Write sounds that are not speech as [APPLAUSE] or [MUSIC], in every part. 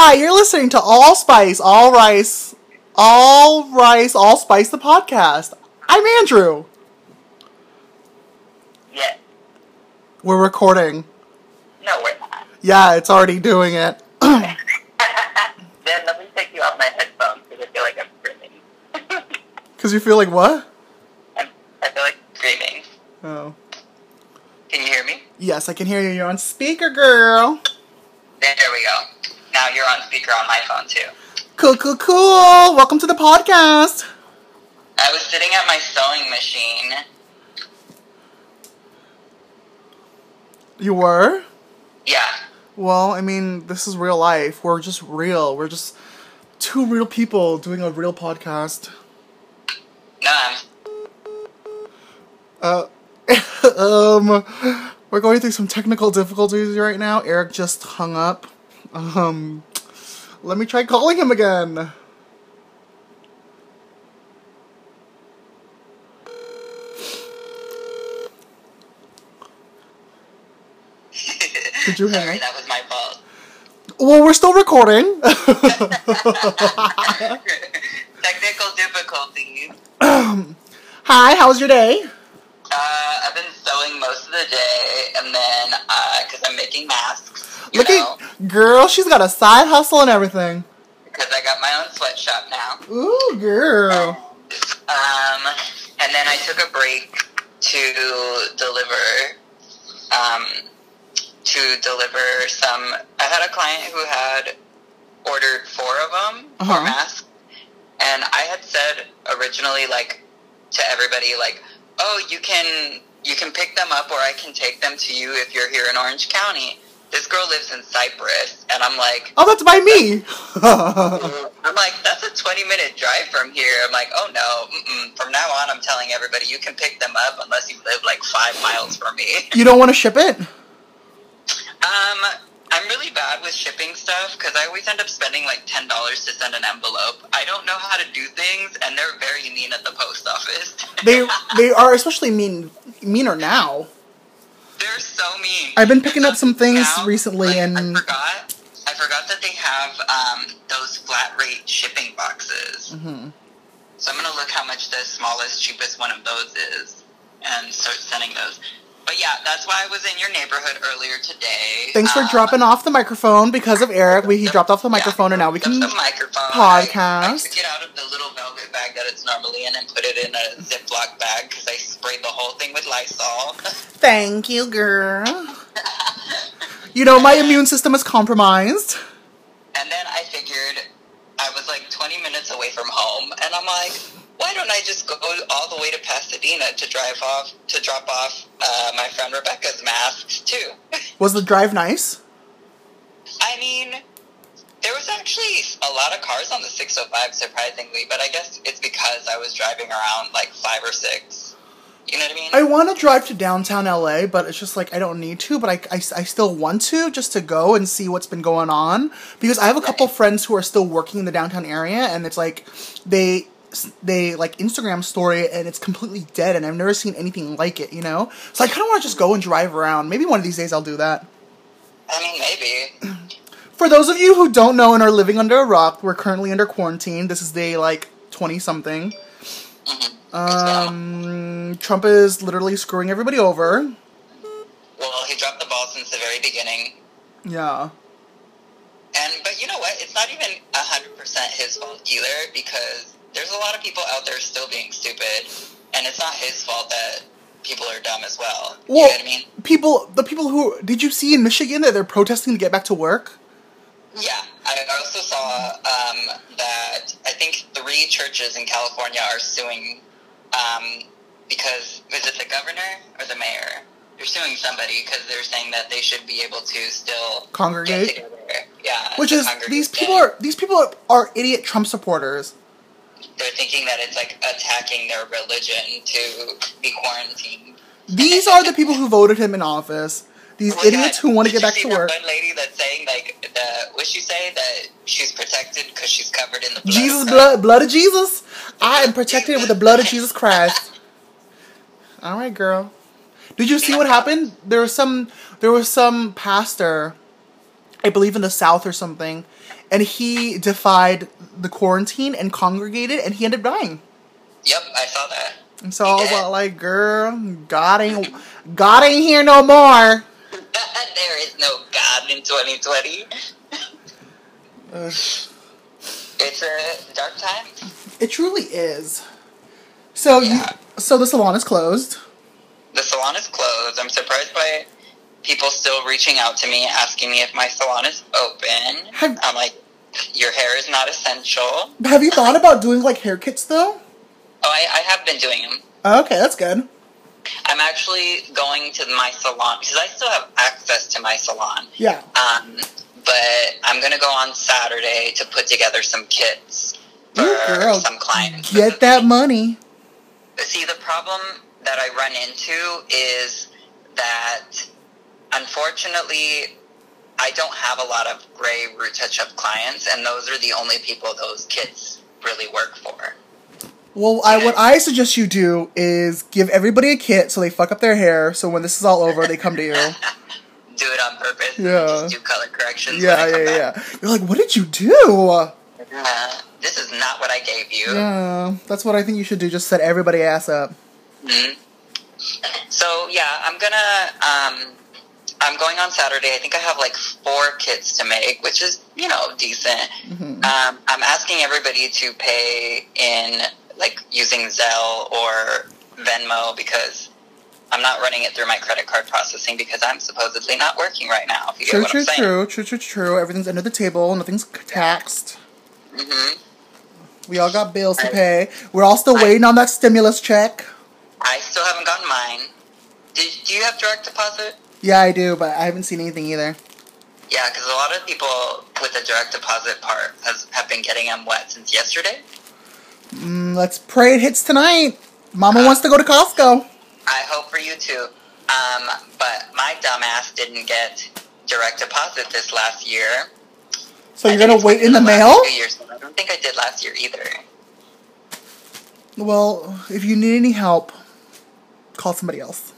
Hi, you're listening to All Spice, All Rice, All Rice, All Spice, the podcast. I'm Andrew. Yeah. We're recording. No, we're not. Yeah, it's already doing it. [CLEARS THROAT] then let me take you off my headphones because I feel like I'm screaming. [LAUGHS] Because you feel like what? I'm, I feel like screaming. Oh. Can you hear me? Yes, I can hear you. You're on speaker, girl. There we go. Now you're on speaker on my phone too. Cool, cool, cool. Welcome to the podcast. I was sitting at my sewing machine. You were? Yeah. Well, I mean, this is real life. We're just real. We're just two real people doing a real podcast. No, I'm. Uh, [LAUGHS] um, we're going through some technical difficulties right now. Eric just hung up. Um, let me try calling him again. [LAUGHS] Did you hang Sorry, that was my fault. Well, we're still recording. [LAUGHS] [LAUGHS] Technical difficulties. [CLEARS THROAT] Hi, how was your day? Uh, I've been sewing most of the day, and then because I'm making masks, you Look know, at girl, she's got a side hustle and everything. because I got my own sweatshop now. Ooh, girl. Um, and then I took a break to deliver, um, to deliver some. I had a client who had ordered four of them Uh-huh. for masks, and I had said originally, like, to everybody, like, oh, you can you can pick them up, or I can take them to you if you're here in Orange County. This girl lives in Cypress, and I'm like, Oh, that's by me. [LAUGHS] I'm like, that's a 20 minute drive from here. I'm like, oh no. From now on, I'm telling everybody you can pick them up unless you live like five miles from me. [LAUGHS] you don't want to ship it? Um, I'm really bad with shipping stuff because I always end up spending like $10 to send an envelope. I don't know how to do things, and they're very mean at the post office. They [LAUGHS] they are especially mean meaner now. They're so mean. I've been picking up some things Now, recently like, and- I forgot. I forgot that they have um, those flat rate shipping boxes. hmm So I'm gonna look how much the smallest, cheapest one of those is, and start sending those. But yeah, that's why I was in your neighborhood earlier today. Thanks for Um, dropping off the microphone because of Eric. We, he dropped off the yeah, microphone and now we can. the microphone. I, I podcast. took it out of the little velvet bag that it's normally in and put it in a Ziploc bag because I sprayed the whole thing with Lysol. [LAUGHS] Thank you, girl. You know, my immune system is compromised. And then I figured I was like 20 minutes away from home, and I'm like, why don't I just go all the way to Pasadena to drive off to drop off uh, my friend Rebecca's masks too? [LAUGHS] Was the drive nice? I mean, there was actually a lot of cars on the 605, surprisingly, but I guess it's because I was driving around like five or six. You know what I mean? I want to drive to downtown LA, but it's just like I don't need to, but I, I, I still want to just to go and see what's been going on because I have a couple friends who are still working in the downtown area and it's like they they like Instagram story and it's completely dead and I've never seen anything like it, you know? So I kind of want to just go and drive around. Maybe one of these days I'll do that. I mean, maybe. For those of you who don't know and are living under a rock, we're currently under quarantine. This is day like 20 something. hmm Um, Trump is literally screwing everybody over. well, he dropped the ball since the very beginning. Yeah. And but you know what? It's not even hundred percent his fault either because there's a lot of people out there still being stupid, and it's not his fault that people are dumb as well. you know Well, what I mean? people, the people who did you see in Michigan that they're protesting to get back to work? Yeah. I also saw um, that I think three churches in California are suing um, because is it the governor or the mayor? They're suing somebody because they're saying that they should be able to still Congregate, together. Yeah. which is these people are these people are, are idiot Trump supporters. They're thinking that it's like attacking their religion to be quarantined. These are the people who voted him in office. These Oh idiots God. who want to Did get back see to work. One lady that's saying like the what she say that she's protected because she's covered in the blood. Jesus of blood, blood of Jesus. I am protected with the blood of [LAUGHS] Jesus Christ. All right, girl. Did you see what happened? There was some. There was some pastor I believe in the South or something, and he defied the quarantine and congregated, and he ended up dying. Yep, I saw that. And so I was did. like, "Girl, God ain't, God ain't here no more." [LAUGHS] there is no God in 2020. [SIGHS] It's a dark time. It truly is. So you, so the salon is closed. The salon is closed. I'm surprised by people still reaching out to me asking me if my salon is open. Have- I'm like, your hair is not essential. Have you thought about doing like hair kits though? Oh, I, I have been doing them. Okay, that's good. I'm actually going to my salon because I still have access to my salon. Yeah. Um, but I'm gonna go on Saturday to put together some kits for Ooh, girl, some clients. Get that money. See, the problem that I run into is that unfortunately, I don't have a lot of gray root touch up clients, and those are the only people those kits really work for. Well, I what I suggest you do is give everybody a kit so they fuck up their hair. So when this is all over, they come to you. [LAUGHS] Do it on purpose. Yeah. Just do color corrections. Yeah, yeah, yeah. back. You're like, what did you do? Uh, this is not what I gave you. Yeah, that's what I think you should do. Just set everybody ass up. Mhm. So yeah, I'm gonna. Um, I'm going on Saturday. I think I have like four kits to make, which is you know decent. Mhm. Um, I'm asking everybody to pay in like using Zelle or Venmo because I'm not running it through my credit card processing because I'm supposedly not working right now. If you True, get what true, I'm saying. true, true, true, true. Everything's under the table. Nothing's taxed. hmm We all got bills to I- pay. We're all still I- waiting on that stimulus check. I still haven't gotten mine. Did, do you have direct deposit? Yeah, I do, but I haven't seen anything either. Yeah, because a lot of people with the direct deposit part has, have been getting them wet since yesterday. Mm, let's pray it hits tonight. Mama wants to go to Costco. I hope for you too. Um, but my dumbass didn't get direct deposit this last year. So I you're gonna wait in the mail? years. I don't think I did last year either. Well, if you need any help, call somebody else.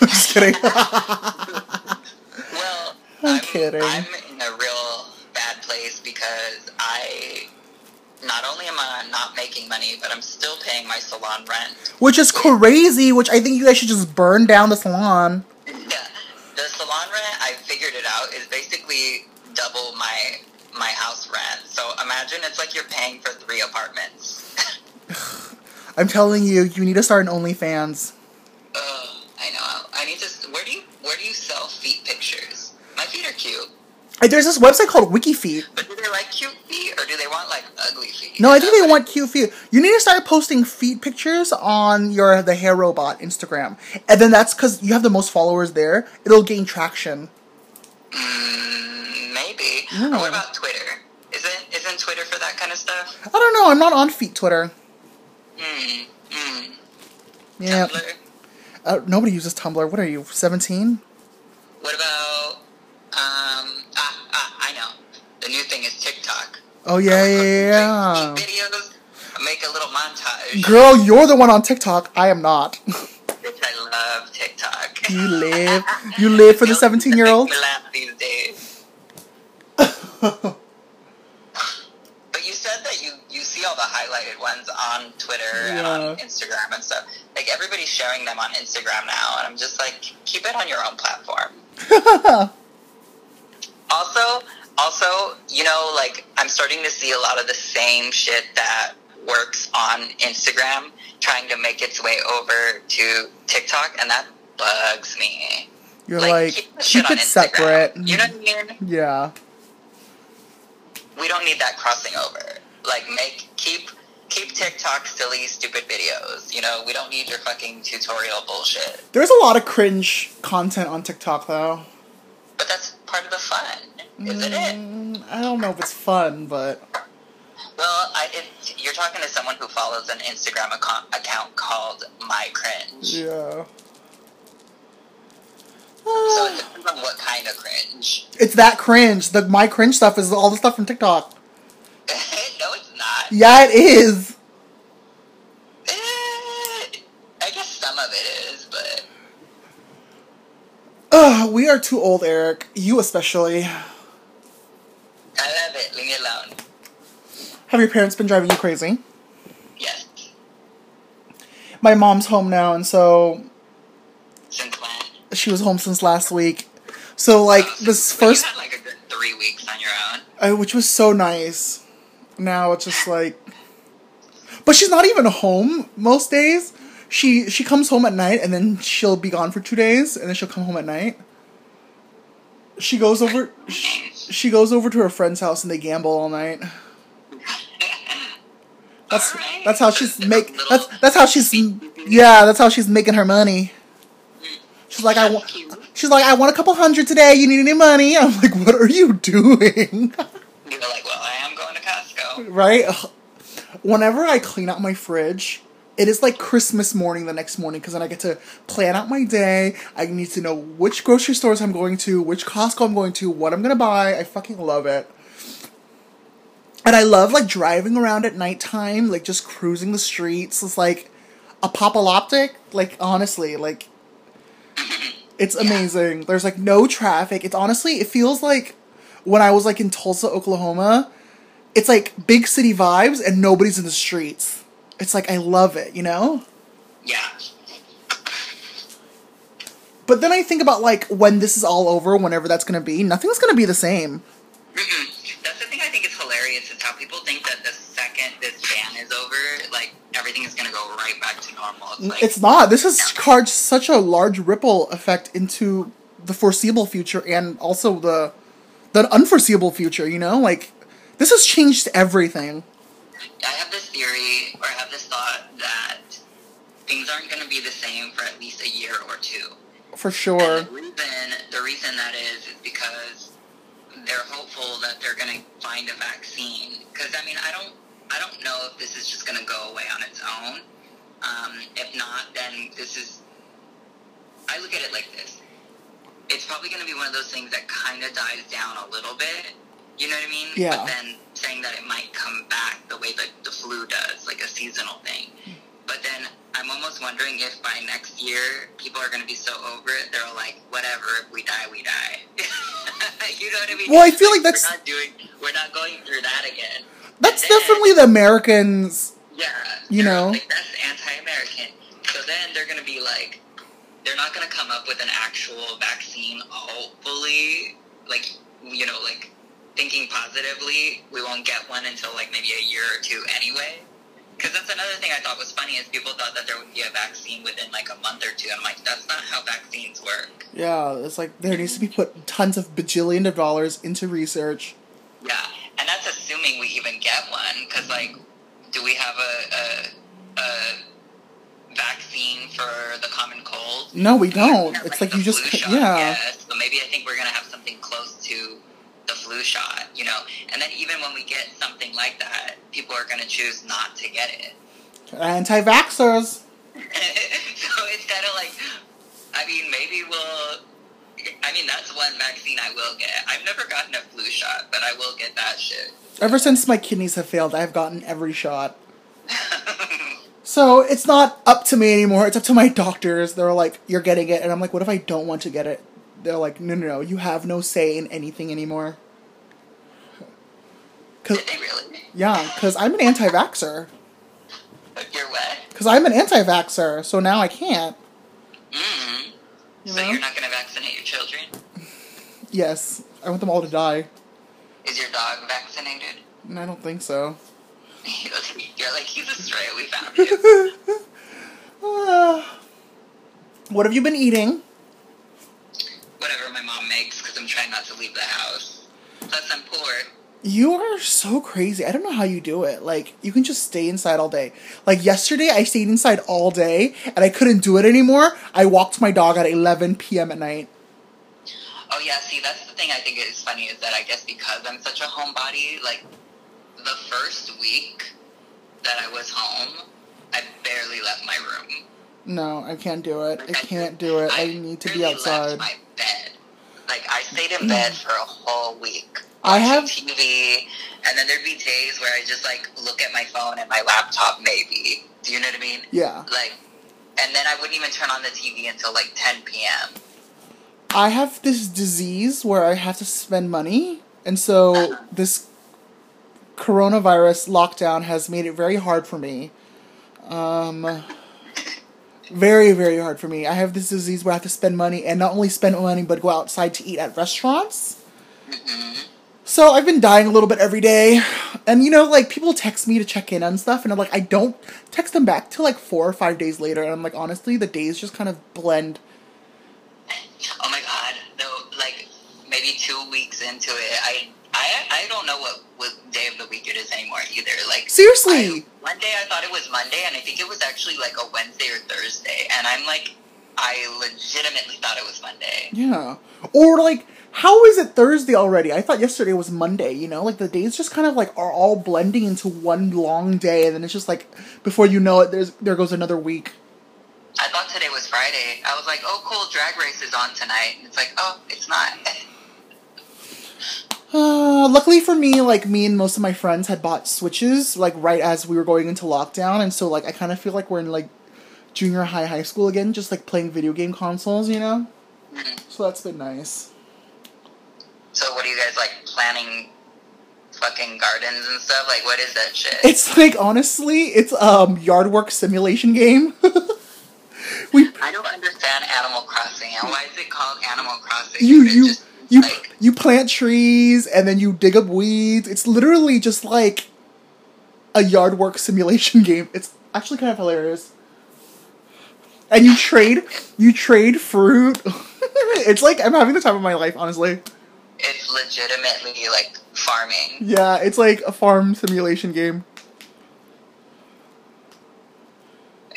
[LAUGHS] Just kidding. [LAUGHS] Well, I'm I'm, kidding. I'm in a real bad place because I not only am I not making money, but I'm still paying my salon rent. which is crazy. Which I think you guys should just burn down the salon. Yeah, the salon rent I figured it out is basically double my my house rent. So imagine it's like you're paying for three apartments. [LAUGHS] [SIGHS] I'm telling you, you need to start an OnlyFans. Ugh, I know. I need to. Where do you where do you sell feet pictures? My feet are cute, Like, There's this website called WikiFeet. but do they like cute feet or do they want like ugly feet? No, I think they want cute feet. You need to start posting feet pictures on your the hair robot Instagram, and then that's because you have the most followers there. It'll gain traction. Mm, maybe. Mm. Or what about Twitter? Isn't isn't Twitter for that kind of stuff? I don't know. I'm not on feet Twitter. Hmm. Hmm. Yeah, Tumblr. uh, nobody uses Tumblr. What are you, 17? What about um? Ah, ah, I know. The new thing is TikTok. Oh yeah, yeah, yeah. Videos. Make a little montage. Girl, you're the one on TikTok. I am not. [LAUGHS] Bitch, I love TikTok. you live, you [LAUGHS] live for the 17 year old. Make me laugh these days. [LAUGHS] But you said that you you see all the highlighted ones on Twitter and on Instagram and stuff. Like everybody's sharing them on Instagram now, and I'm just like, keep it on your own platform. Also, also, you know, like I'm starting to see a lot of the same shit that works on Instagram trying to make its way over to TikTok, and that bugs me. You're like, keep, the keep on it Instagram. separate. You know what I mean? Yeah. We don't need that crossing over. Like, make keep keep TikTok silly, stupid videos. You know, we don't need your fucking tutorial bullshit. There's a lot of cringe content on TikTok though. But that's part of the fun, isn't it? Mm, I don't know if it's fun, but Well, I, it, you're talking to someone who follows an Instagram account, account called My Cringe. yeah. So it depends on what kind of cringe. It's that cringe. The my cringe stuff is all the stuff from TikTok. [LAUGHS] no, it's not. Yeah, it is. Eh, I guess some of it is, but Ugh, we are too old, Eric. You especially. I love it. Leave me alone. Have your parents been driving you crazy? Yes. My mom's home now, and so Since when? she was home since last week. So like Oh, this first, You had like a good three weeks on your own. uh, which was so nice. Now it's just [LAUGHS] like, but she's not even home most days. She she comes home at night and then she'll be gone for two days and then she'll come home at night. She goes over. She, she goes over to her friend's house and they gamble all night. That's that's how she's make that's that's how she's yeah that's how she's making her money. She's like I want. She's like I want a couple hundred today. You need any money? I'm like, what are you doing? You were like, well, I am going to Costco. right? Whenever I clean out my fridge, it is like Christmas morning the next morning because then I get to plan out my day. I need to know which grocery stores I'm going to, which Costco I'm going to, what I'm gonna buy. I fucking love it. And I love like driving around at nighttime, like just cruising the streets. It's like a apocalyptic. Like honestly, like it's amazing. There's like no traffic. It's honestly, it feels like when I was like in Tulsa, Oklahoma, it's like big city vibes and nobody's in the streets. It's like I love it, you know? Yeah. But then I think about like when this is all over, whenever that's gonna be, nothing's gonna be the same. Mm-mm. That's the thing I think is hilarious is how people think that the second this ban is over, like everything is gonna go right back to normal. It's like It's not. This has caused such a large ripple effect into the foreseeable future and also the the unforeseeable future, you know? Like this has changed everything. I have this theory or I have this thought that things aren't gonna be the same for at least a year or two. For sure. And the reason the reason that is is because they're hopeful that they're going to find a vaccine. Because I mean, I don't I don't know if this is just going to go away on its own. Um, if not, then this is. I look at it like this. It's probably going to be one of those things that kind of dies down a little bit. You know what I mean? Yeah. But then saying that it might come back the way that the flu does, like a seasonal thing. But then I'm almost wondering if by next year people are going to be so over it, they're like, whatever, if we die, we die. [LAUGHS] you know what I mean? Well, I feel like that's- we're not doing, we're not going through that again. That's then- definitely the Americans yeah, You know? like that's anti-American. So then they're gonna be like, they're not gonna come up with an actual vaccine. Hopefully, like you know, like thinking positively, we won't get one until like maybe a year or two anyway. Because that's another thing I thought was funny is people thought that there would be a vaccine within like a month or two. I'm like, that's not how vaccines work. Yeah, it's like there needs to be put tons of bajillion of dollars into research. Yeah, and that's assuming we even get one. Because like, do we have a, a, a vaccine for the common cold? No, we don't. It's like like you just yeah. So maybe I think we're gonna have something close to the flu shot, you know. And then even when we get something like that, people are gonna choose not to get it. Anti-vaxxers. [LAUGHS] so it's kind of like, I mean, maybe we'll. I mean, that's one vaccine I will get. I've never gotten a flu shot, but I will get that shit. Ever since my kidneys have failed, I've gotten every shot. [LAUGHS] So it's not up to me anymore. It's up to my doctors. They're like, "You're getting it," and I'm like, "What if I don't want to get it?" They're like, "No, no, no. You have no say in anything anymore." Cause Did they really? yeah, cause I'm an anti-vaxxer. You're what? Cause I'm an anti-vaxxer, so now I can't. mm You So know? you're not gonna vaccinate your children? Yes, I want them all to die, Is your dog vaccinated? I don't think so. [LAUGHS] You're like, he's a stray. We found [LAUGHS] him. Ah. what have you been eating? Whatever my mom makes, because I'm trying not to leave the house. Plus, I'm poor. You are so crazy. I don't know how you do it. Like, you can just stay inside all day. Like, yesterday, I stayed inside all day, and I couldn't do it anymore. I walked my dog at 11 p.m. at night. Oh yeah, see, that's the thing I think is funny is that I guess because I'm such a homebody, like the first week that I was home, I barely left my room. No, I can't do it. I can't do it. I need to be outside. My bed. Like I stayed in bed for a whole week. I have- TV, and then there'd be days where I just like look at my phone and my laptop, maybe. Do you know what I mean? Yeah. Like, and then I wouldn't even turn on the TV until like 10 p.m. I have this disease where I have to spend money And so this coronavirus lockdown has made it very hard for me. Um, very, very hard for me. I have this disease where I have to spend money and not only spend money but go outside to eat at restaurants. Mm-hmm. So I've been dying a little bit every day. And you know, like people text me to check in on stuff and I'm like I don't text them back till like 4 or 5 days later and I'm like honestly the days just kind of blend. Oh my god, though, like maybe two weeks into it, I I I don't know what, what day of the week it is anymore either. Like Seriously. I, one day I thought it was Monday, and I think it was actually like a Wednesday or Thursday, and I'm like, I legitimately thought it was Monday. Yeah. Or like how is it Thursday already? I thought yesterday was Monday, you know? Like the days just kind of like are all blending into one long day and then it's just like before you know it there's there goes another week. I thought today was Friday. I was like, oh, cool, Drag Race is on tonight. And it's like, oh, it's not. [LAUGHS] Uh, luckily for me, like me and most of my friends had bought Switches like right as we were going into lockdown, and so like I kind of feel like we're in like junior high, high school again, just like playing video game consoles, you know. Mhm. So that's been nice. so what are you guys like planning? Fucking gardens and stuff. Like, what is that shit? It's like honestly, it's um yard work simulation game. [LAUGHS] we I don't understand Animal Crossing. And why is it called Animal Crossing? you you just, you you plant trees and then you dig up weeds. It's literally just like a yard work simulation [LAUGHS] game. It's actually kind of hilarious. And you trade you trade fruit. [LAUGHS] it's like I'm having the time of my life, honestly. it's legitimately like farming. Yeah, it's like a farm simulation game.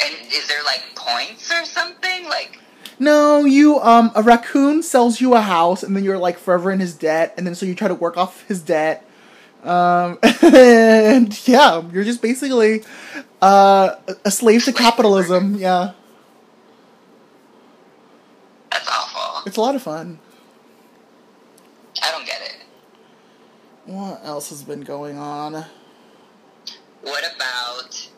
And is there like points or something? Like, No, you um a raccoon sells you a house and then you're like forever in his debt and then so you try to work off his debt. Um [LAUGHS] and yeah, you're just basically uh a slave to capitalism. Yeah. that's awful. It's a lot of fun. I don't get it. What else has been going on? What about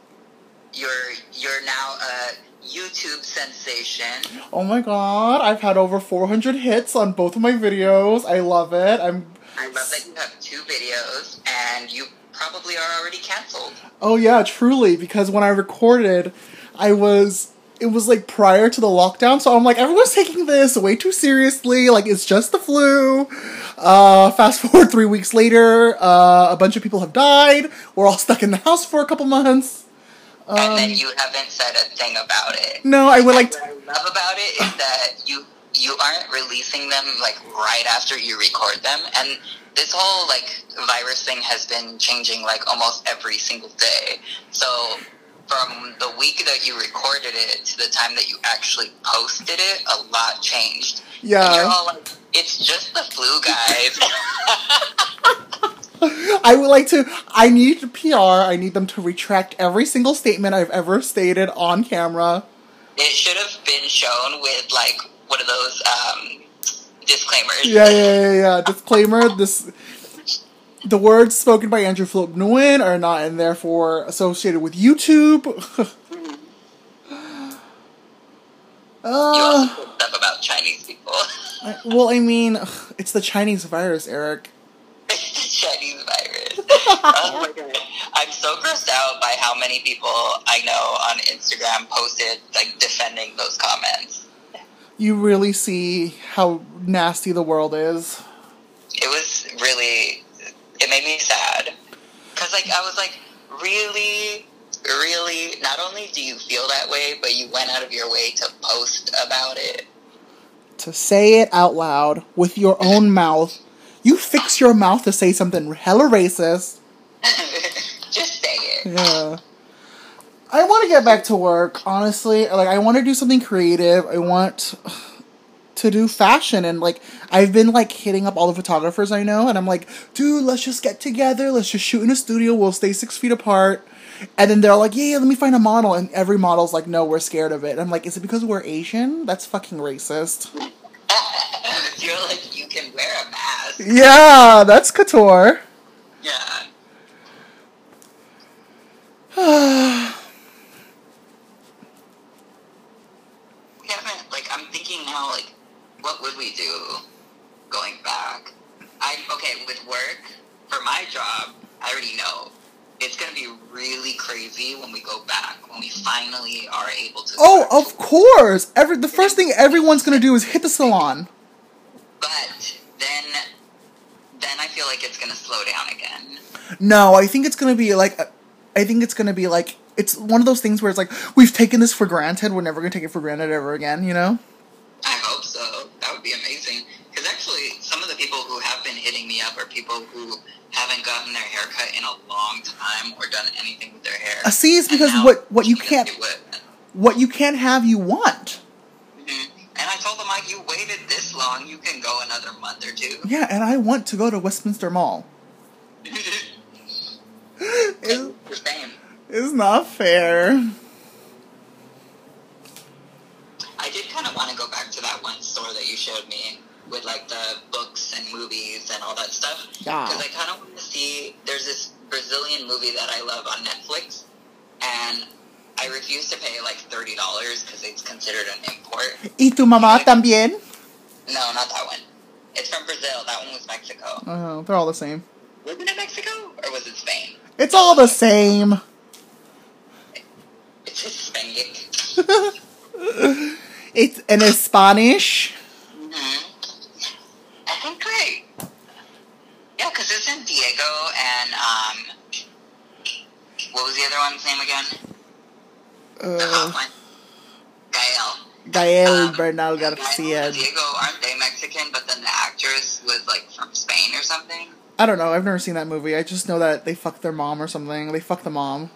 your you're now a YouTube sensation? Oh my god, I've had over 400 hits on both of my videos. I love it. I'm I love that you have two videos and you probably are already canceled. Oh yeah, truly because when I recorded, I was it was like prior to the lockdown, so I'm like everyone's taking this way too seriously, like it's just the flu. Uh fast forward 3 weeks later, uh a bunch of people have died. We're all stuck in the house for a couple months. And then Um you haven't said a thing about it. no, I would like what I love about it is that you you aren't releasing them like right after you record them, and this whole like virus thing has been changing like almost every single day. So from the week that you recorded it to the time that you actually posted it, a lot changed. And you're yeah. all like, it's just the flu, guys. [LAUGHS] [LAUGHS] I would like to. I need PR. I need them to retract every single statement I've ever stated on camera. it should have been shown with like one of those um, disclaimers. Yeah, yeah, yeah, yeah. Disclaimer: This, the words spoken by Andrew Philip Nguyen are not and therefore associated with YouTube. [LAUGHS] You uh, stuff about Chinese people. [LAUGHS] I- well, I mean, [SIGHS] it's the Chinese virus, Eric. Chinese virus. oh my god. I'm so grossed out by how many people I know on Instagram posted like defending those comments. You really see how nasty the world is. It was really it made me sad. Cause like I was like, really, really not only do you feel that way, but you went out of your way to post about it. To say it out loud with your own mouth. You fix your mouth to say something hella racist. [LAUGHS] Just say it. Yeah. I want to get back to work, honestly. Like, I want to do something creative. I want to do fashion. And, like, I've been, like, hitting up all the photographers I know. And I'm like, dude, let's just get together. Let's just shoot in a studio. We'll stay six feet apart. And then they're like, yeah, yeah, let me find a model. And every model's like, no, we're scared of it. And I'm like, is it because we're Asian? That's fucking racist. [LAUGHS] You're like you can wear a mask. Yeah, that's couture. [SIGHS] Yeah. We haven't like I'm thinking now like what would we do going back? I okay with work. For my job. I already know. It's gonna be really crazy when we go back, when we finally are able to. Oh, of course. Every the first thing everyone's gonna do is hit the salon. But then, then I feel like it's gonna slow down again. No, I think it's gonna be like, I think it's gonna be like it's one of those things where it's like we've taken this for granted. We're never gonna take it for granted ever again. You know? I hope so. That would be amazing. Because actually, some of the people who have been hitting me up are people who haven't gotten their hair cut in a long time or done anything with their hair. Uh, see, it's because what what you can can't what you can't have you want. Mhm. And I told them, like, you waited this long, you can go another month or two. Yeah, and I want to go to Westminster Mall. [LAUGHS] It's, the same. it's not fair. I did kind of want to go back to that one store that you showed me with like the books and movies and all that stuff. Yeah. Because I kind of want to see. There's this Brazilian movie that I love on Netflix, and I refuse to pay like thirty dollars because it's considered an import. Y tu mamá también. No, not that one. It's from Brazil. That one was Mexico. Oh, they're all the same. Was it in Mexico or was it Spain? It's all the same. It's Hispanic. [LAUGHS] it's it's Spanish. hmm I think like yeah, because it's in Diego and um, what was the other one's name again? Uh, Gael. Gael Um, Bernal Garcia. Diego aren't they Mexican? But then the actress was like from Spain or something. I don't know. I've never seen that movie. I just know that they fucked their mom or something. They fucked the mom.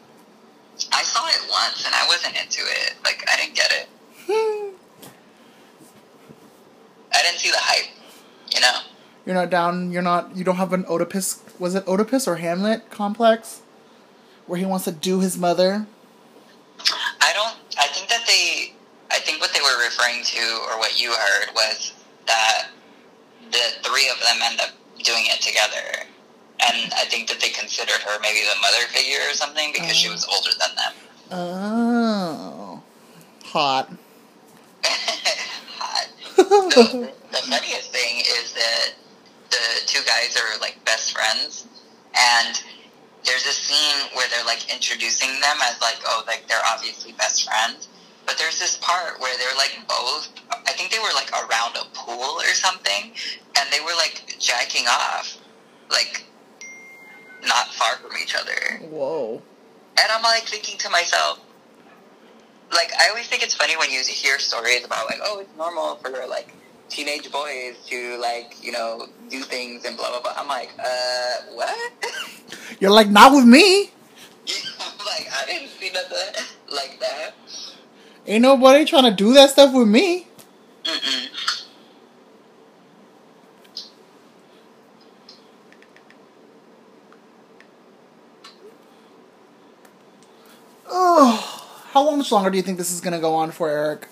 I saw it once and I wasn't into it. Like I didn't get it. [LAUGHS] I didn't see the hype. You know. You're not down. You're not. You don't have an Oedipus. Was it Oedipus or Hamlet complex, where he wants to do his mother? I don't. I think that they. I think what they were referring to, or what you heard, was that the three of them end up doing it together, and I think that they considered her maybe the mother figure or something because she Oh. was older than them. Oh, hot. [LAUGHS] Hot. [LAUGHS] the, the funniest thing is that the two guys are like best friends, and there's a scene where they're like introducing them as like, oh, like they're obviously best friends. But there's this part where they're like both, I think they were like around a pool or something, and they were like jacking off, like not far from each other. Whoa. And I'm like thinking to myself, like I always think it's funny when you hear stories about like, oh, it's normal for like teenage boys to like you know do things and blah blah blah. I'm like, uh, what? You're like not with me. I'm [LAUGHS] like, I didn't see nothing like that. Ain't nobody trying to do that stuff with me. Mm-mm. Oh, how much longer do you think this is gonna go on for, Eric?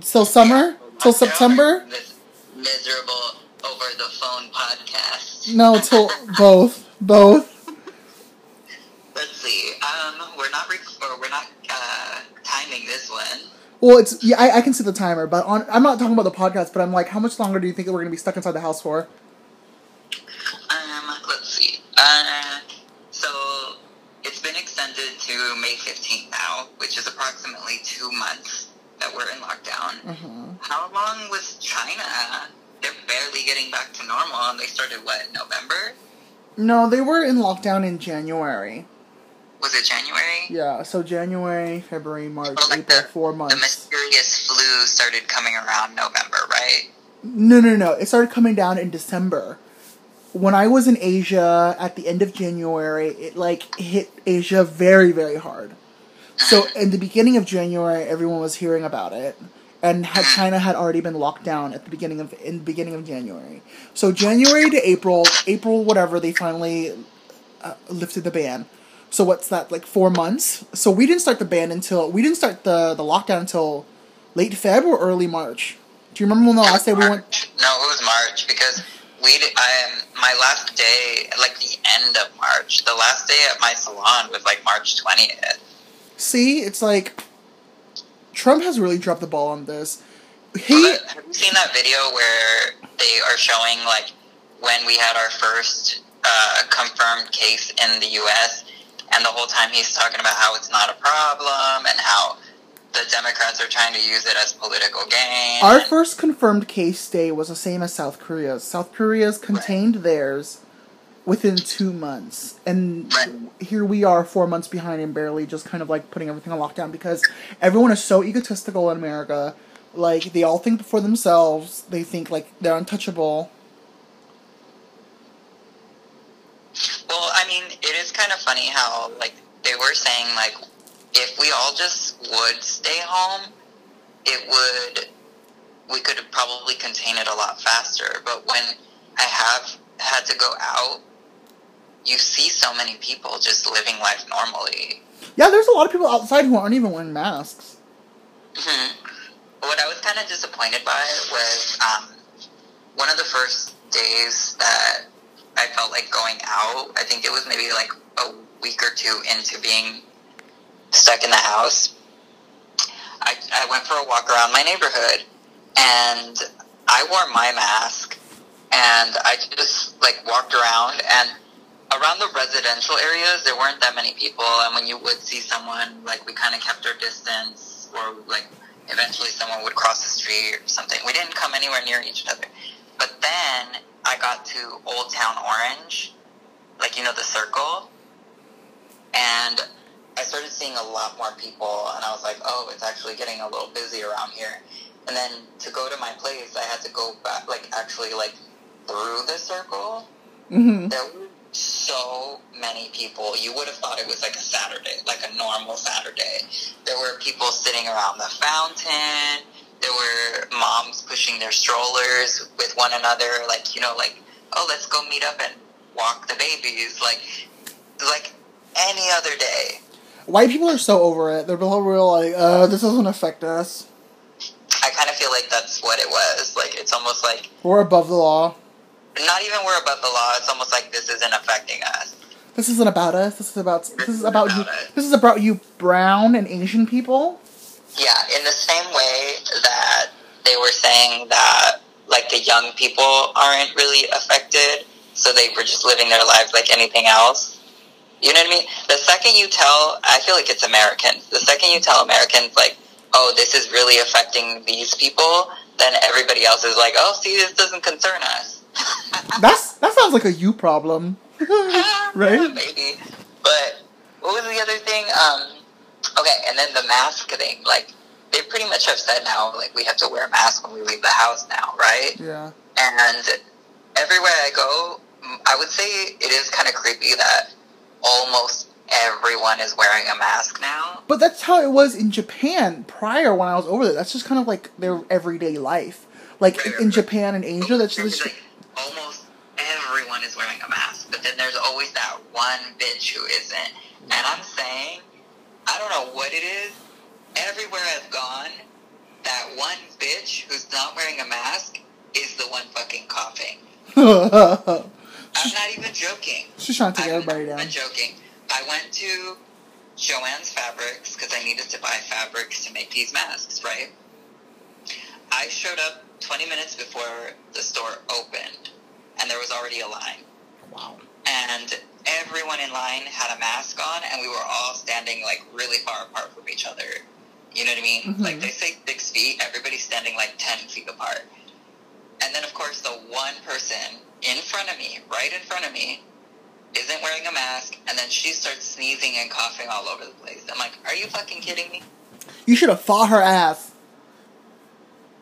Till summer? Till September? Miserable over the phone podcast. No, till both. Both. [LAUGHS] Let's see. Um, we're not rec- or we're not uh, this one. Well, it's yeah, I, I can see the timer, but on I'm not talking about the podcast, but I'm like, how much longer do you think that we're gonna be stuck inside the house for? Um, let's see. Uh, so it's been extended to May 15th now, which is approximately two months that we're in lockdown. Uh-huh. How long was China? They're barely getting back to normal, and they started what November? No, they were in lockdown in January. Was it January? Yeah, so January, February, March, Well, like April, the- four The months. mysterious flu started coming around November, right? No, no, no. It started coming down in December. When I was in Asia at the end of January, it like hit Asia very, very hard. So [LAUGHS] in the beginning of January, everyone was hearing about it, and had China had already been locked down at the beginning of in the beginning of January. So January to April, April whatever, they finally uh, lifted the ban. So what's that like four months? So we didn't start the ban until we didn't start the the lockdown until late Feb or early March. Do you remember when the last day we went? No, it was March because we. Did, I um, my last day, like the end of March. The last day at my salon was like March twentieth. See, it's like Trump has really dropped the ball on this. He Have you seen that video where they are showing like when we had our first uh, confirmed case in the U.S. And the whole time he's talking about how it's not a problem and how the Democrats are trying to use it as political gain. Our first confirmed case day was the same as South Korea's. South Korea's contained theirs within two months. And Right. here we are four months behind and barely just kind of like putting everything on lockdown because everyone is so egotistical in America. Like they all think for themselves. They think like they're untouchable. Well, I mean, it is kind of funny how like they were saying like if we all just would stay home, it would we could probably contain it a lot faster. But when I have had to go out, you see so many people just living life normally. Yeah, there's a lot of people outside who aren't even wearing masks. hmm What I was kind of disappointed by was um, one of the first days that I felt like going out. I think it was maybe like a week or two into being stuck in the house. I, I went for a walk around my neighborhood and I wore my mask and I just like walked around and around the residential areas there weren't that many people and when you would see someone like we kind of kept our distance or like eventually someone would cross the street or something we didn't come anywhere near each other but then to old town orange like you know the circle and i started seeing a lot more people and i was like oh it's actually getting a little busy around here and then to go to my place i had to go back like actually like through the circle hmm there were so many people. You would have thought it was like a Saturday, like a normal Saturday. There were people sitting around the fountain. There were moms pushing their strollers with one another, like you know, like oh, let's go meet up and walk the babies, like like any other day. White people are so over it. They're real, real like, uh, this doesn't affect us. I kind of feel like that's what it was. Like it's almost like We're above the law. not even we're above the law. It's almost like this isn't affecting us. This isn't about us. This is about this is about you. About us. This is about you, brown and Asian people. Yeah, in the same way that they were saying that like the young people aren't really affected, so they were just living their lives like anything else. You know what I mean? The second you tell, I feel like it's Americans. The second you tell Americans like, "Oh, this is really affecting these people," then everybody else is like, "Oh, see, this doesn't concern us." [LAUGHS] That's that sounds like a you problem, [LAUGHS] [LAUGHS] right? Maybe. But what was the other thing? Um, okay, and then the mask thing. Like they pretty much have said now, like we have to wear a mask when we leave the house now, right? Yeah. And everywhere I go, I would say it is kind of creepy that almost everyone is wearing a mask now. But that's how it was in Japan prior when I was over there. That's just kind of like their everyday life. Like Right, in right. Japan and Asia, that's just like almost everyone is wearing a mask, but then there's always that one bitch who isn't. And I'm saying, I don't know what it is. Everywhere I've gone, that one bitch who's not wearing a mask is the one fucking coughing. [LAUGHS] I'm not even joking. she's trying to take I'm everybody not down. joking. I went to Joanne's Fabrics because I needed to buy fabrics to make these masks, right? I showed up 20 minutes before the store opened, and there was already a line. Wow. And everyone in line had a mask on, and we were all standing like really far apart from each other. You know what I mean? Mhm. Like they say six feet, everybody's standing like 10 feet apart. And then, of course, the one person in front of me, right in front of me, isn't wearing a mask, and then she starts sneezing and coughing all over the place. I'm like, are you fucking kidding me? You should have fought her ass.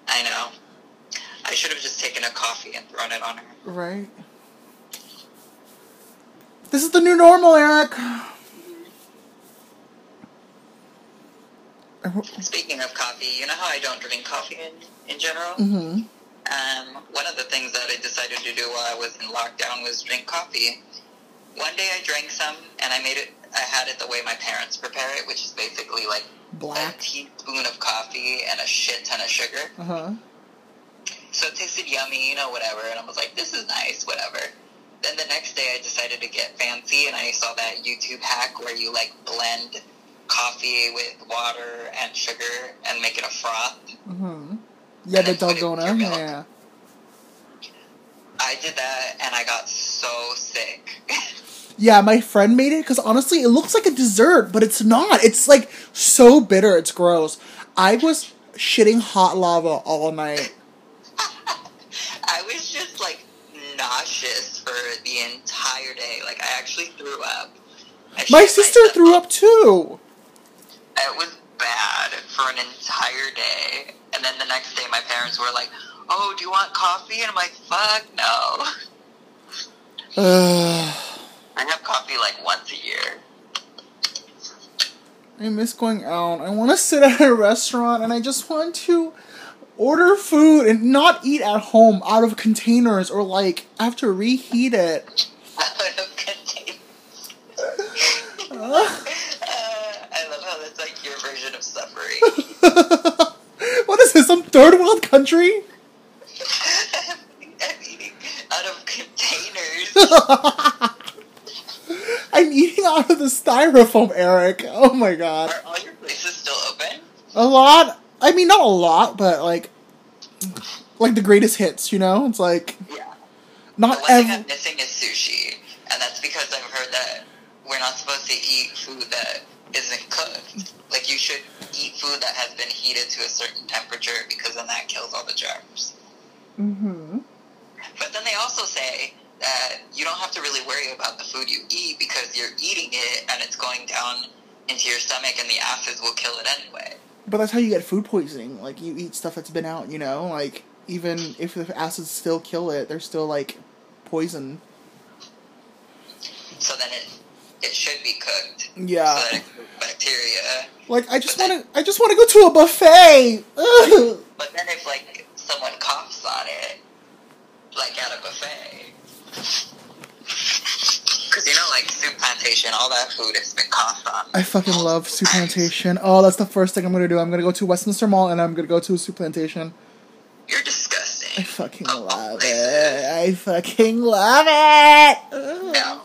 I know. I should have just taken a coffee and thrown it on her. Right. This is the new normal, Eric. Speaking of coffee, you know how I don't drink coffee in, in general? Mm-hmm. Um, one of the things that I decided to do while I was in lockdown was drink coffee. One day I drank some, and I made it. I had it the way my parents prepare it, which is basically like a Black. teaspoon of coffee and a shit ton of sugar. Uh huh. So it tasted yummy, you know, whatever. And I was like, this is nice, whatever. Then the next day I decided to get fancy, and I saw that YouTube hack where you like blend coffee with water and sugar and make it a froth. Mm-hmm. Yeah, the And then put it in dalgona. Yeah. I did that and I got so sick. [LAUGHS] Yeah, my friend made it because honestly, it looks like a dessert, but it's not. It's like so bitter. It's gross. I was shitting hot lava all night. [LAUGHS] I was just like nauseous for the entire day. Like I actually threw up. I My sister threw up too. It was bad for an entire day. And then the next day, my parents were like, "Oh, do you want coffee?" And I'm like, "Fuck no." Ugh. [SIGHS] I have coffee like once a year. I miss going out. I want to sit at a restaurant and I just want to order food and not eat at home out of containers or like have to reheat it. [LAUGHS] out of containers. [LAUGHS] Uh, I love how that's like your version of suffering. [LAUGHS] what is this? Some third world country? I'm [LAUGHS] eating out of containers. [LAUGHS] I'm eating out of the styrofoam, Eric. Oh my god. Are all your places still open? A lot. I mean, not a lot, but like, like the greatest hits. You know, it's like Yeah. not the one thing. I'm missing is sushi, and that's because I've heard that we're not supposed to eat food that isn't cooked. Like you should eat food that has been heated to a certain temperature because then that kills all the germs. Mm-hmm. But then they also say that you don't have to really worry about the food you eat because you're eating it and it's going down into your stomach and the acids will kill it anyway. But that's how you get food poisoning. Like you eat stuff that's been out. You know, like even if the acids still kill it, they're still like poison. So then it it should be cooked. Yeah. So that it kills bacteria. Like I just want to. I just want to go to a buffet. Ugh. But then if like someone coughs on it, like at a buffet, because you know like Souplantation, all that food has been coughed on. I fucking love Souplantation. Oh, that's the first thing I'm gonna do. I'm gonna go to Westminster Mall and I'm gonna go to a Souplantation. You're disgusting. I fucking all love it. I fucking love it. Ugh. No.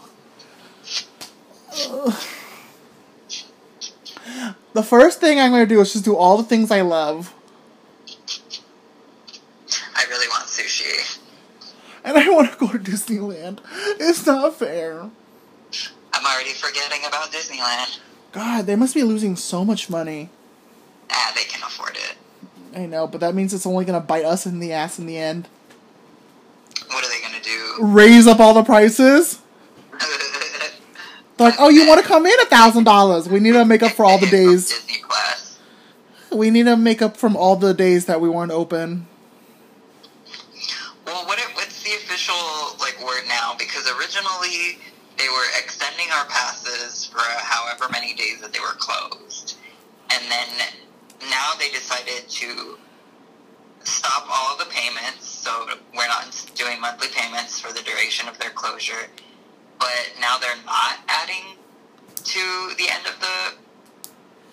The first thing I'm gonna do is just do all the things I love, I really want sushi. and I want to go to Disneyland. It's not fair. I'm already forgetting about Disneyland. God, they must be losing so much money. Ah, they can afford it. I know, but that means it's only gonna bite us in the ass in the end. What are they gonna do? Raise up all the prices. They're like, oh, you want to come in a thousand dollars? We need to make up for all the [LAUGHS] days. We need to make up from all the days that we weren't open. Well, what it, what's the official like word now? Because originally they were extending our passes for however many days that they were closed, and then now they decided to stop all the payments. So we're not doing monthly payments for the duration of their closure. But now they're not adding to the end of the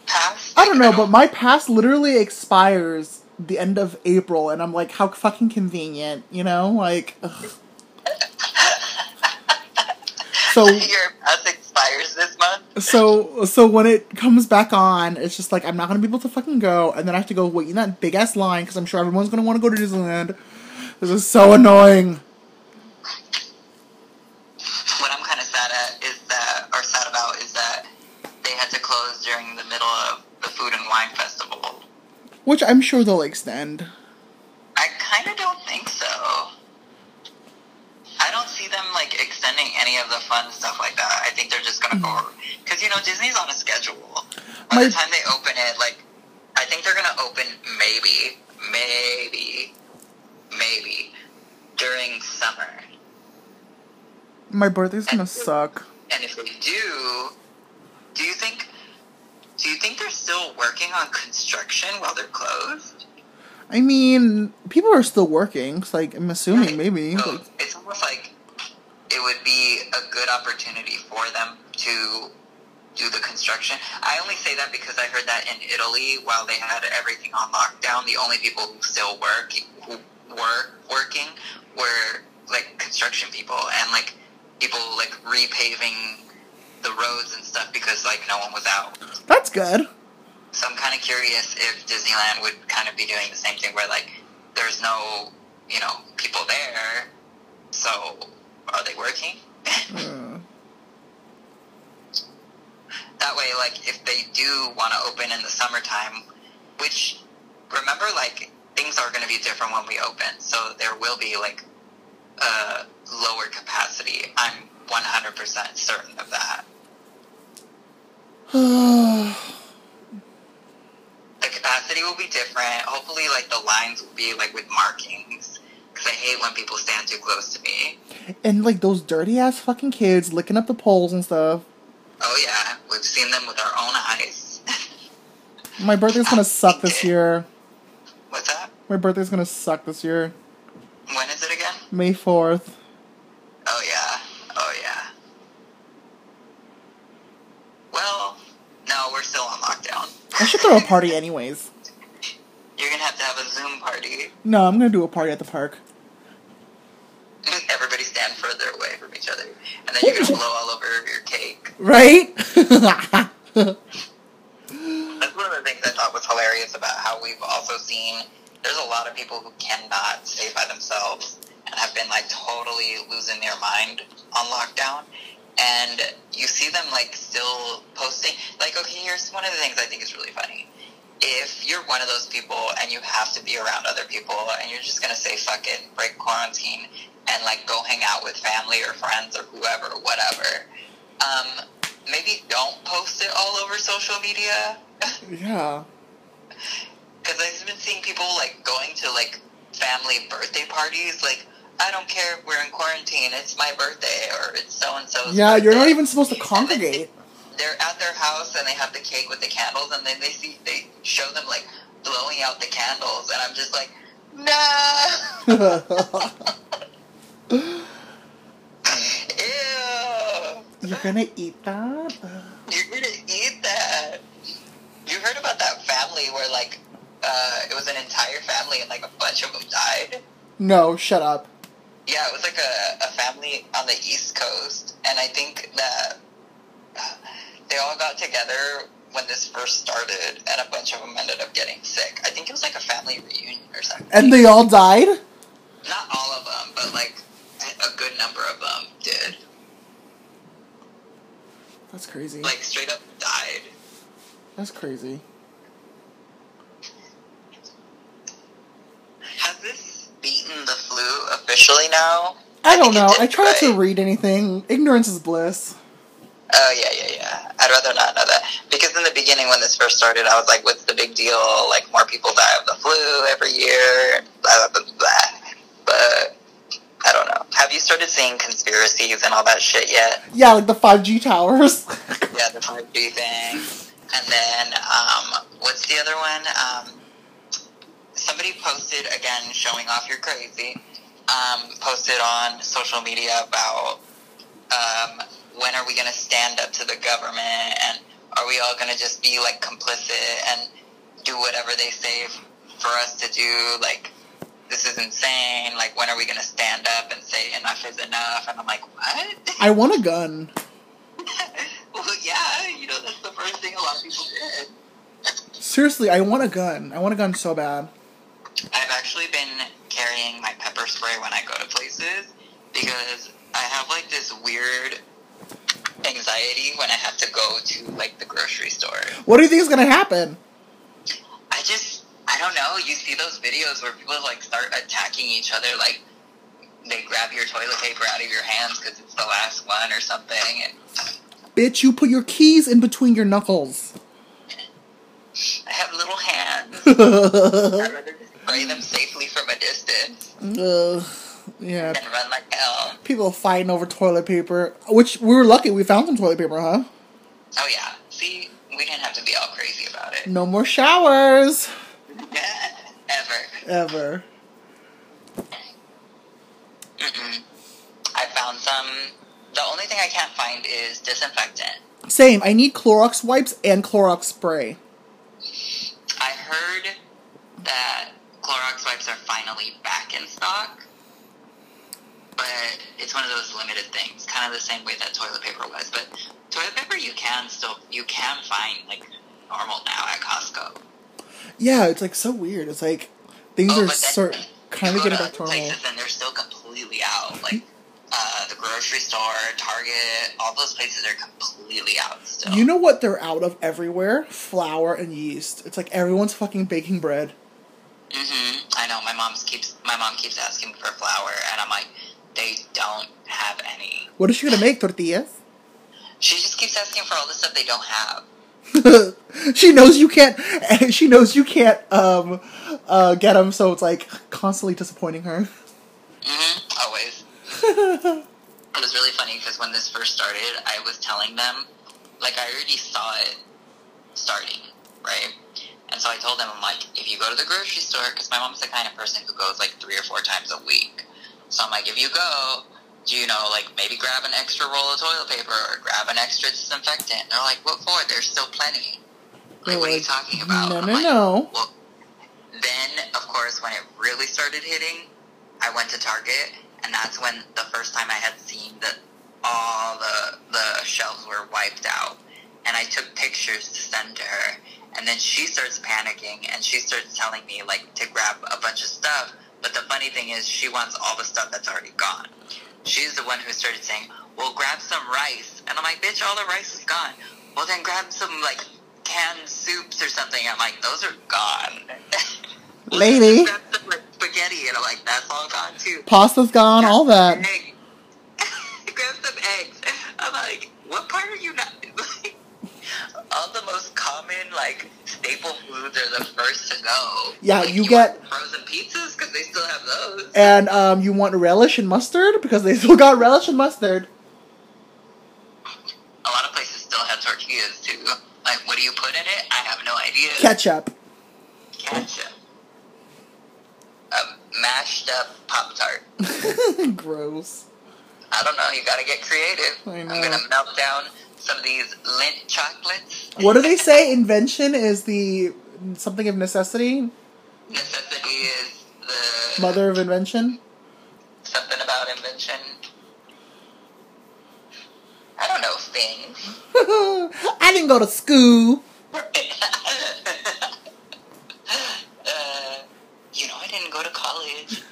pass. I don't Like, know, but my pass literally expires the end of April, and I'm like, how fucking convenient, you know? Like, ugh. [LAUGHS] so [LAUGHS] your pass expires this month. so so when it comes back on, it's just like I'm not gonna be able to fucking go, and then I have to go wait in that big ass line because I'm sure everyone's gonna want to go to Disneyland. This is so annoying. what they had to close during the middle of the Food and Wine Festival. Which I'm sure they'll extend. I kind of don't think so. I don't see them like extending any of the fun stuff like that. I think they're just gonna go hmm. because you know Disney's on a schedule. By My- the time they open it, like I think they're gonna open maybe, maybe, maybe during summer. My birthday's gonna suck. And if they do, do you think do you think they're still working on construction while they're closed? I mean, people are still working. So like, I'm assuming maybe. So Like, it's almost like it would be a good opportunity for them to do the construction. I only say that because I heard that in Italy, while they had everything on lockdown, the only people who still work who were working were like construction people and like people like repaving the roads and stuff because like no one was out. that's good. So I'm kind of curious if Disneyland would kind of be doing the same thing where like there's no, you know, people there. So, are they working? Uh, [LAUGHS] that way, like, if they do want to open in the summertime, which, remember, like, things are going to be different when we open. So, there will be, like, a lower capacity. I'm 100% certain of that. [SIGHS] The capacity will be different. Hopefully, like, the lines will be, like, with markings. Because I hate when people stand too close to me. and like those dirty ass fucking kids licking up the poles and stuff. Oh, yeah. We've seen them with our own eyes. My birthday's gonna [LAUGHS] suck this year. What's that? My birthday's gonna suck this year. When is it again? May 4th. Oh yeah. Oh yeah. Well, no, we're still on lockdown. I should throw a party [LAUGHS] anyways. You're gonna have to have a Zoom party. No, I'm gonna do a party at the park. [LAUGHS] Everybody stand further away from each other, and then you're gonna [LAUGHS] blow all over your cake. Right? That's one of the things I thought was hilarious about how we've also seen there's a lot of people who cannot stay by themselves been like totally losing their mind on lockdown. And you see them like still posting. Like, okay, here's one of the things I think is really funny. If you're one of those people and you have to be around other people and you're just gonna say fuck it, break quarantine, and like go hang out with family or friends or whoever, whatever, um, maybe don't post it all over social media. [LAUGHS] yeah. Because I've been seeing people like going to like family birthday parties. Like, I don't care if we're in quarantine. It's my birthday or it's so and so's. Yeah, you're not even supposed to [LAUGHS] congregate. They're at their house and they have the cake with the candles, and then they see they show them like blowing out the candles, and I'm just like, no, [LAUGHS] ew. You're gonna eat that? You're gonna eat that. You heard about that family where like uh, it was an entire family and like a bunch of them died. No, shut up. Yeah, it was like a, a family on the East Coast, and I think that [SIGHS] they all got together when this first started, and a bunch of them ended up getting sick. I think it was like a family reunion or something. And they all died? Not all of them, but like a good number of them did. That's crazy. Like straight up died. That's crazy. Has this beaten the flu officially now? I don't know. I try not to read anything. Ignorance is bliss. Oh yeah, yeah, yeah. I'd rather not know that because in the beginning when this first started, I was like, "What's the big deal? Like more people die of the flu every year." Blah blah blah. blah. But I don't know. Have you started seeing conspiracies and all that shit yet? Yeah, like the 5G towers. [LAUGHS] Yeah, the five G thing, and then um, what's the other one? Um, somebody posted again, showing off you're crazy. Um, posted on social media about um, when are we going to stand up to the government, and are we all going to just be like complicit and do whatever they say f- for us to do? Like, this is insane. Like, when are we going to stand up and say enough is enough? And I'm like, what? [LAUGHS] I want a gun. well, yeah, you know, that's the first thing a lot of people did. Seriously, I want a gun. I want a gun so bad. I've actually been carrying my pepper spray when I go to places because I have like this weird anxiety when I have to go to like the grocery store. What do you think is gonna happen? I just, I don't know. You see those videos where people like start attacking each other, like they grab your toilet paper out of your hands because it's the last one or something. And Bitch, you put your keys in between your knuckles. I have little hands. [LAUGHS] I'd rather just spray them safely from a distance Ugh. Yeah, and run like hell. people fighting over toilet paper. Which we were lucky we found some toilet paper, huh? Oh yeah. See, we didn't have to be all crazy about it. No more showers. [LAUGHS] Ever. Ever. Mm-mm. I found some. The only thing I can't find is disinfectant. Same. I need Clorox wipes and Clorox spray. I heard that Clorox wipes are finally back in stock, but it's one of those limited things, kind of the same way that toilet paper was. But toilet paper you can still you can find like normal now at Costco. Yeah, it's like so weird. It's like things Oh, are sort kind of getting back to normal. places and they're still completely out. Like uh, the grocery store, Target, all those places are completely out still. You know what they're out of everywhere? Flour and yeast. It's like everyone's fucking baking bread. Hmm I know. My mom's keeps my mom keeps asking for flour, and I'm like, they don't have any. What is she gonna make? Tortillas? She just keeps asking for all the stuff they don't have. [LAUGHS] she knows you can't. [LAUGHS] She knows you can't um, uh, get them, so it's like constantly disappointing her. hmm Always. [LAUGHS] It was really funny because when this first started, I was telling them, like, I already saw it starting, right? And so I told them, I'm like, if you go to the grocery store, because my mom's the kind of person who goes like three or four times a week. So I'm like, if you go, do you know, like, maybe grab an extra roll of toilet paper or grab an extra disinfectant. They're like, what for? There's still plenty. Like, what are you talking about? No, no, like, no. well, then, of course, when it really started hitting, I went to Target, and that's when the first time I had seen that all the the shelves were wiped out. And I took pictures to send to her, and then she starts panicking, and she starts telling me like to grab a bunch of stuff. But the funny thing is, she wants all the stuff that's already gone. She's the one who started saying, "Well, grab some rice," and I'm like, "Bitch, all the rice is gone." Well, then grab some like canned soups or something. I'm like, "Those are gone." [LAUGHS] Lady. [LAUGHS] Grab some, like, spaghetti, and I'm like, "That's all gone too." Pasta's gone, all that. [LAUGHS] Grab some eggs. I'm like, "What part are you not?" All the most common like staple foods are the first to go. Yeah, Like, you get- want frozen pizzas because they still have those. And um, you want relish and mustard because they [LAUGHS] still got relish and mustard. A lot of places still have tortillas too. Like, what do you put in it? I have no idea. Ketchup. Ketchup. A mashed up Pop Tart. [LAUGHS] Gross. I don't know. You gotta get creative. I'm gonna melt down some of these Lindt chocolates. What do they say? Invention is the something of necessity, Necessity is the mother of invention. something about invention. I don't know things. [LAUGHS] I didn't go to school. [LAUGHS] uh, you know, I didn't go to college.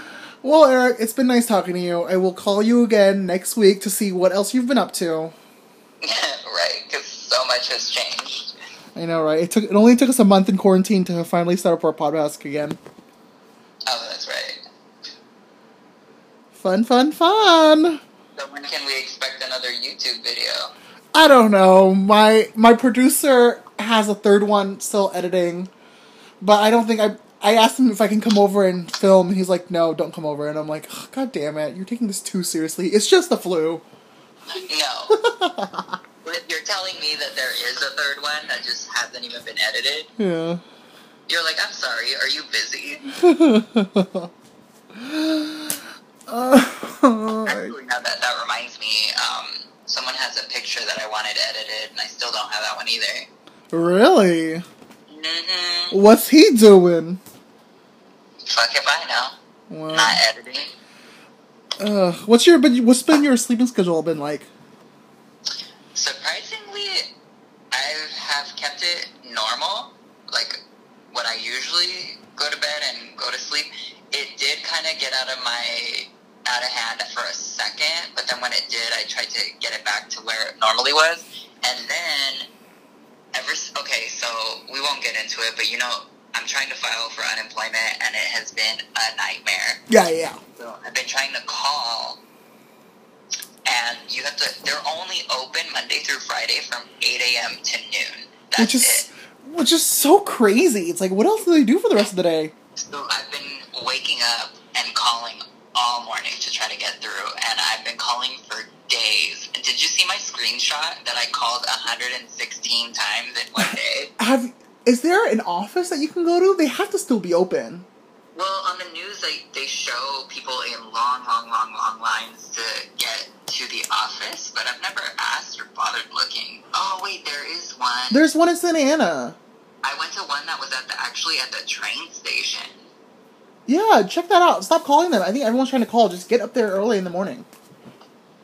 [LAUGHS] well, Eric, it's been nice talking to you. I will call you again next week to see what else you've been up to. [LAUGHS] right, because so much has changed. I know, right? It took it only took us a month in quarantine to finally start up our podcast again. Oh, that's right. Fun, fun, fun. So when can we expect another YouTube video? I don't know. My my producer has a third one still editing, but I don't think I. I asked him if I can come over and film, and he's like, "No, don't come over." And I'm like, "Ugh, "God damn it! You're taking this too seriously. It's just the flu." No. [LAUGHS] You're telling me that there is a third one that just hasn't even been edited? Yeah. You're like, I'm sorry, are you busy? Uh, [LAUGHS] Actually, now that, that reminds me, um, someone has a picture that I wanted edited, and I still don't have that one either. really? Mm-hmm. What's he doing? Fuck if I know. Not editing. uh, what's your but what's been your sleeping schedule been like? Surprisingly, I have kept it normal. Like, when I usually go to bed and go to sleep, it did kind of get out of my out of hand for a second, but then when it did, I tried to get it back to where it normally was, and then ever okay, so we won't get into it, but you know, I'm trying to file for unemployment, and it has been a nightmare. Yeah, yeah. So I've been trying to call, and you have to. They're only open Monday through Friday from 8 a.m. to noon. That's Which is it. which is so crazy. It's like, what else do they do for the rest of the day? So I've been waking up and calling all morning to try to get through, and I've been calling for days. And did you see my screenshot that I called 116 times in one day? [SIGHS] Have is there an office that you can go to? They have to still be open. Well, on the news, they, they show people in long, long, long, long lines to get to the office, but I've never asked or bothered looking. Oh, wait, there is one. There's one in Santa Ana. I went to one that was at the actually at the train station. Yeah, check that out. Stop calling them. I think everyone's trying to call. Just get up there early in the morning.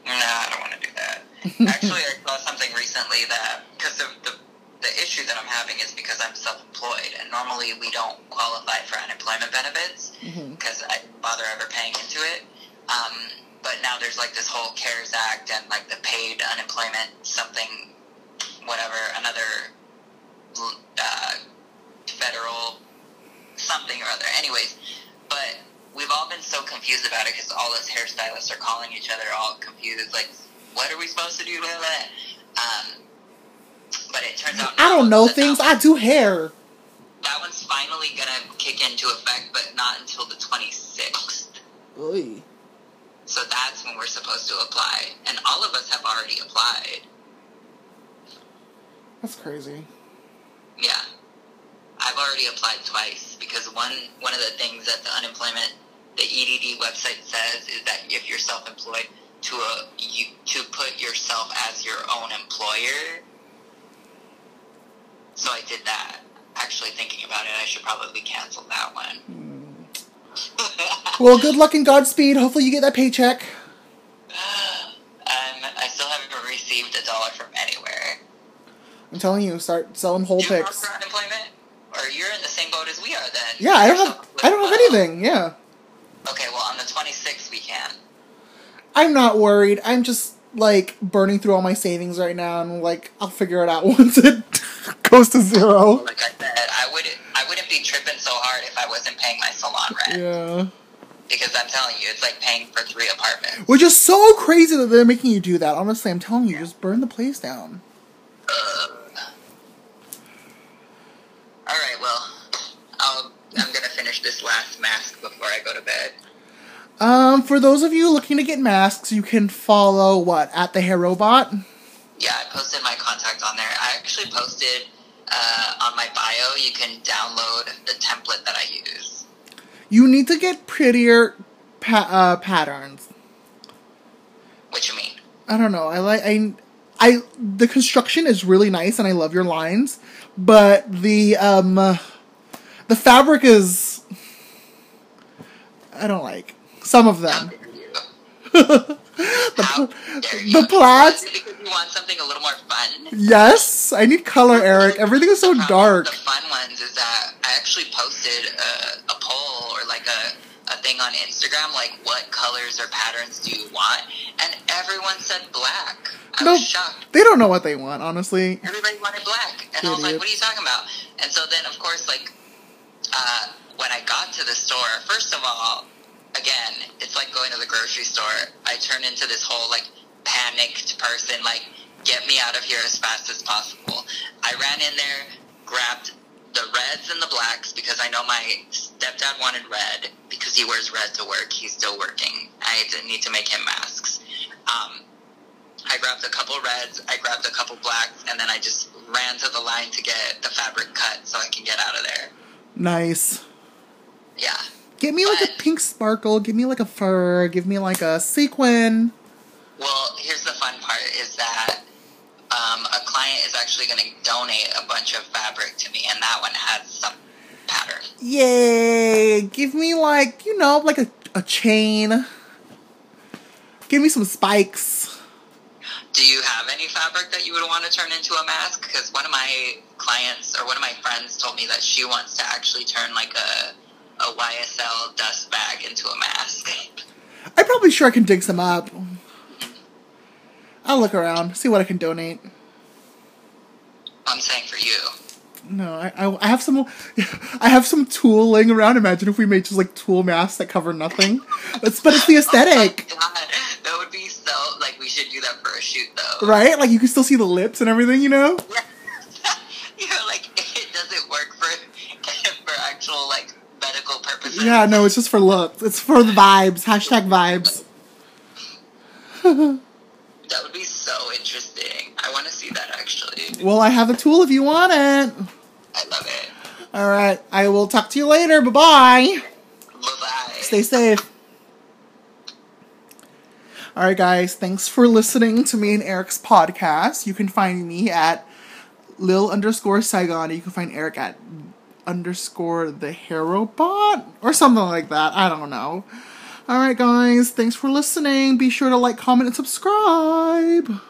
No, I don't want to do that. [LAUGHS] Actually, I saw something recently that because of the the issue that I'm having is because I'm self-employed, and normally we don't qualify for unemployment benefits because I didn't bother ever paying into it. Um, but now there's like this whole CARES Act and like the paid unemployment something, whatever, another uh, federal something or other. Anyways, but we've all been so confused about it because all us hairstylists are calling each other all confused. Like, what are we supposed to do? with blah. Um, but it turns out I don't know things. I do hair. that one's finally gonna kick into effect, but not until the 26th. Oy. So that's when we're supposed to apply, and all of us have already applied. That's crazy. Yeah, I've already applied twice because one one of the things that the unemployment, the EDD website says is that if you're self-employed, to a you to put yourself as your own employer. So I did that. Actually, thinking about it, I should probably cancel that one. Well, good luck and Godspeed. Hopefully, you get that paycheck. [SIGHS] Um, I still haven't received a dollar from anywhere. I'm telling you, start selling whole you picks. Or you're in the same boat as we are then? Yeah, I don't have. I don't have anything. Yeah, Okay, well, on the 26th we can. I'm not worried. I'm just like burning through all my savings right now, and like I'll figure it out [LAUGHS] once it [LAUGHS] goes to zero. Like I said, I wouldn't, I wouldn't be tripping so hard if I wasn't paying my salon rent. Yeah. Because I'm telling you, it's like paying for three apartments. Which is so crazy that they're making you do that. Honestly, I'm telling you, just burn the place down. All right, well, I'll, I'm gonna finish this last mask before I go to bed. Um, for those of you looking to get masks, you can follow what at the Hair Robot. Yeah, I posted my contact on there. I actually posted uh, on my bio. You can download the template that I use. You need to get prettier pa- uh, patterns. What you mean? I don't know. I like I I the construction is really nice and I love your lines, but the um uh, the fabric is I don't like some of them. [LAUGHS] the pl- the plaids. Because you want something a little more fun? Yes, I need color, Eric. Everything is so dark. The fun ones is that I actually posted a, a poll or like a thing on Instagram, like what colors or patterns do you want? And everyone said black. I No. was shocked. They don't know what they want, honestly. Everybody wanted black. And I was like, what are you talking about? And so then, of course, like, uh, when I got to the store, first of all, again, it's like going to the grocery store. I turned into this whole, like, panicked person, like, get me out of here as fast as possible. I ran in there, grabbed the reds and the blacks because I know my stepdad wanted red because he wears red to work. He's still working. I didn't need to make him masks. Um, I grabbed a couple reds, I grabbed a couple blacks, and then I just ran to the line to get the fabric cut so I can get out of there. Nice. Yeah. Give me like a pink sparkle. Give me like a fur. Give me like a sequin. Well, here's the fun part is that um, a client is actually going to donate a bunch of fabric to me, and that one has some pattern. Yay! Give me like you know like a a chain. Give me some spikes. Do you have any fabric that you would want to turn into a mask? Because one of my clients or one of my friends told me that she wants to actually turn like a a YSL dust bag into a mask. I'm probably sure I can dig some up. I'll look around, see what I can donate. I'm saying for you. No, I, I, I have some, [LAUGHS] I have some tulle laying around. Imagine if we made just like tulle masks that cover nothing. It's, but it's the aesthetic, [LAUGHS] Oh my God, that would be so like we should do that for a shoot though. right? Like you can still see the lips and everything, you know? [LAUGHS] you know, like it doesn't work for for actual like medical purposes. Yeah, no, it's just for looks. It's for the vibes. Hashtag vibes. That would be so interesting. I want to see that actually. Well, I have the tulle if you want it. I love it. All right, I will talk to you later. Bye bye. Bye bye. Stay safe. All right, guys. Thanks for listening to me and Eric's podcast. You can find me at Lil underscore Saigon. You can find Eric at underscore the hair robot or something like that. I don't know. All right, guys. Thanks for listening. Be sure to like, comment, and subscribe.